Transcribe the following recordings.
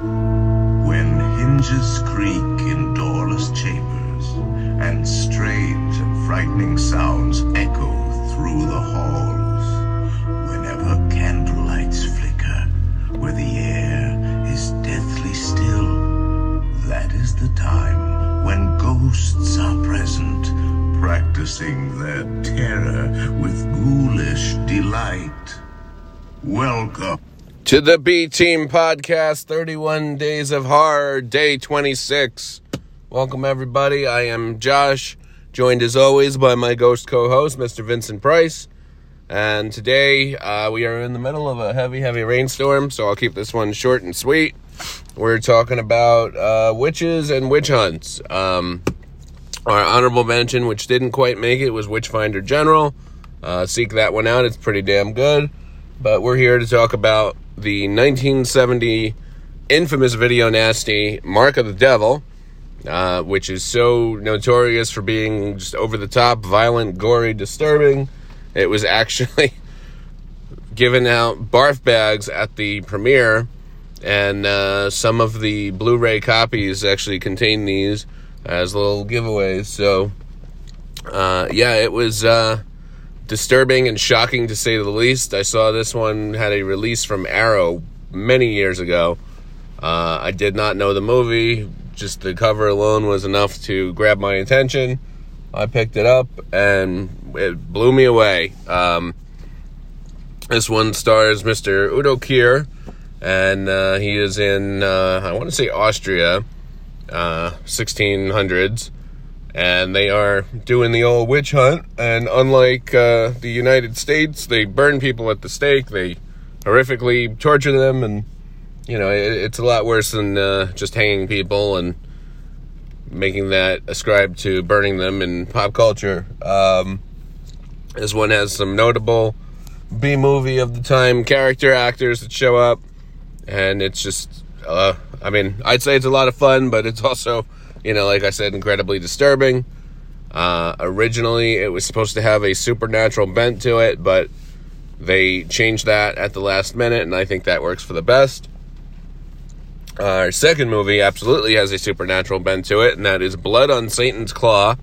When hinges creak in doorless chambers, and strange and frightening sounds echo through the halls, whenever candlelights flicker, where the air is deathly still, that is the time when ghosts are present, practicing their terror with ghoulish delight. Welcome. To the B Team Podcast 31 Days of Horror, Day 26. Welcome, everybody. I am Josh, joined as always by my ghost co host, Mr. Vincent Price. And today uh, we are in the middle of a heavy, heavy rainstorm, so I'll keep this one short and sweet. We're talking about uh, witches and witch hunts. Um, our honorable mention, which didn't quite make it, was Witchfinder General. Uh, seek that one out, it's pretty damn good. But we're here to talk about the 1970 infamous video nasty Mark of the Devil, uh, which is so notorious for being just over the top, violent, gory, disturbing. It was actually given out barf bags at the premiere, and uh, some of the Blu ray copies actually contain these as little giveaways. So, uh, yeah, it was. Uh, disturbing and shocking to say the least. I saw this one had a release from Arrow many years ago. Uh, I did not know the movie. Just the cover alone was enough to grab my attention. I picked it up and it blew me away. Um, this one stars Mr. Udo Kier, and uh, he is in, uh, I want to say Austria, uh, 1600s and they are doing the old witch hunt. And unlike uh, the United States, they burn people at the stake. They horrifically torture them, and you know it, it's a lot worse than uh, just hanging people and making that ascribed to burning them in pop culture. Um, this one has some notable B movie of the time character actors that show up, and it's just, uh, I mean, I'd say it's a lot of fun, but it's also you know, like I said, incredibly disturbing. Uh, originally, it was supposed to have a supernatural bent to it, but they changed that at the last minute, and I think that works for the best. Our second movie absolutely has a supernatural bent to it, and that is Blood on Satan's Claw,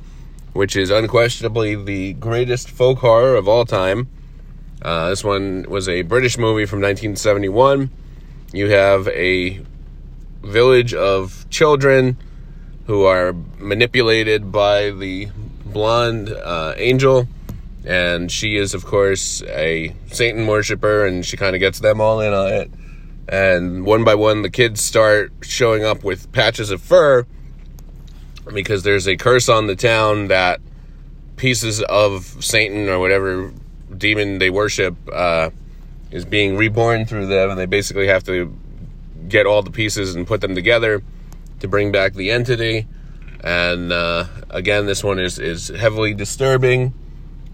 which is unquestionably the greatest folk horror of all time. Uh, this one was a British movie from 1971. You have a village of children who are manipulated by the blonde uh, angel. And she is, of course, a Satan worshiper, and she kind of gets them all in on it. And one by one, the kids start showing up with patches of fur because there's a curse on the town that pieces of Satan or whatever demon they worship uh, is being reborn through them, and they basically have to get all the pieces and put them together to bring back the entity. And uh, again, this one is, is heavily disturbing,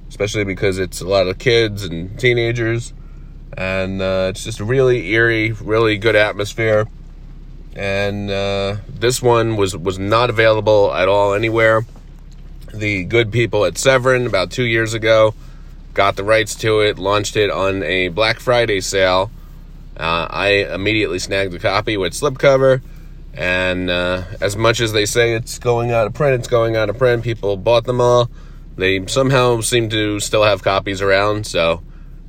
especially because it's a lot of kids and teenagers. And uh, it's just a really eerie, really good atmosphere. And uh, this one was, was not available at all anywhere. The good people at Severin about two years ago got the rights to it, launched it on a Black Friday sale. Uh, I immediately snagged a copy with slipcover and uh, as much as they say it's going out of print, it's going out of print. People bought them all. They somehow seem to still have copies around. So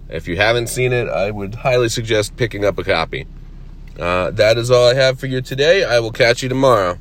if you haven't seen it, I would highly suggest picking up a copy. Uh, that is all I have for you today. I will catch you tomorrow.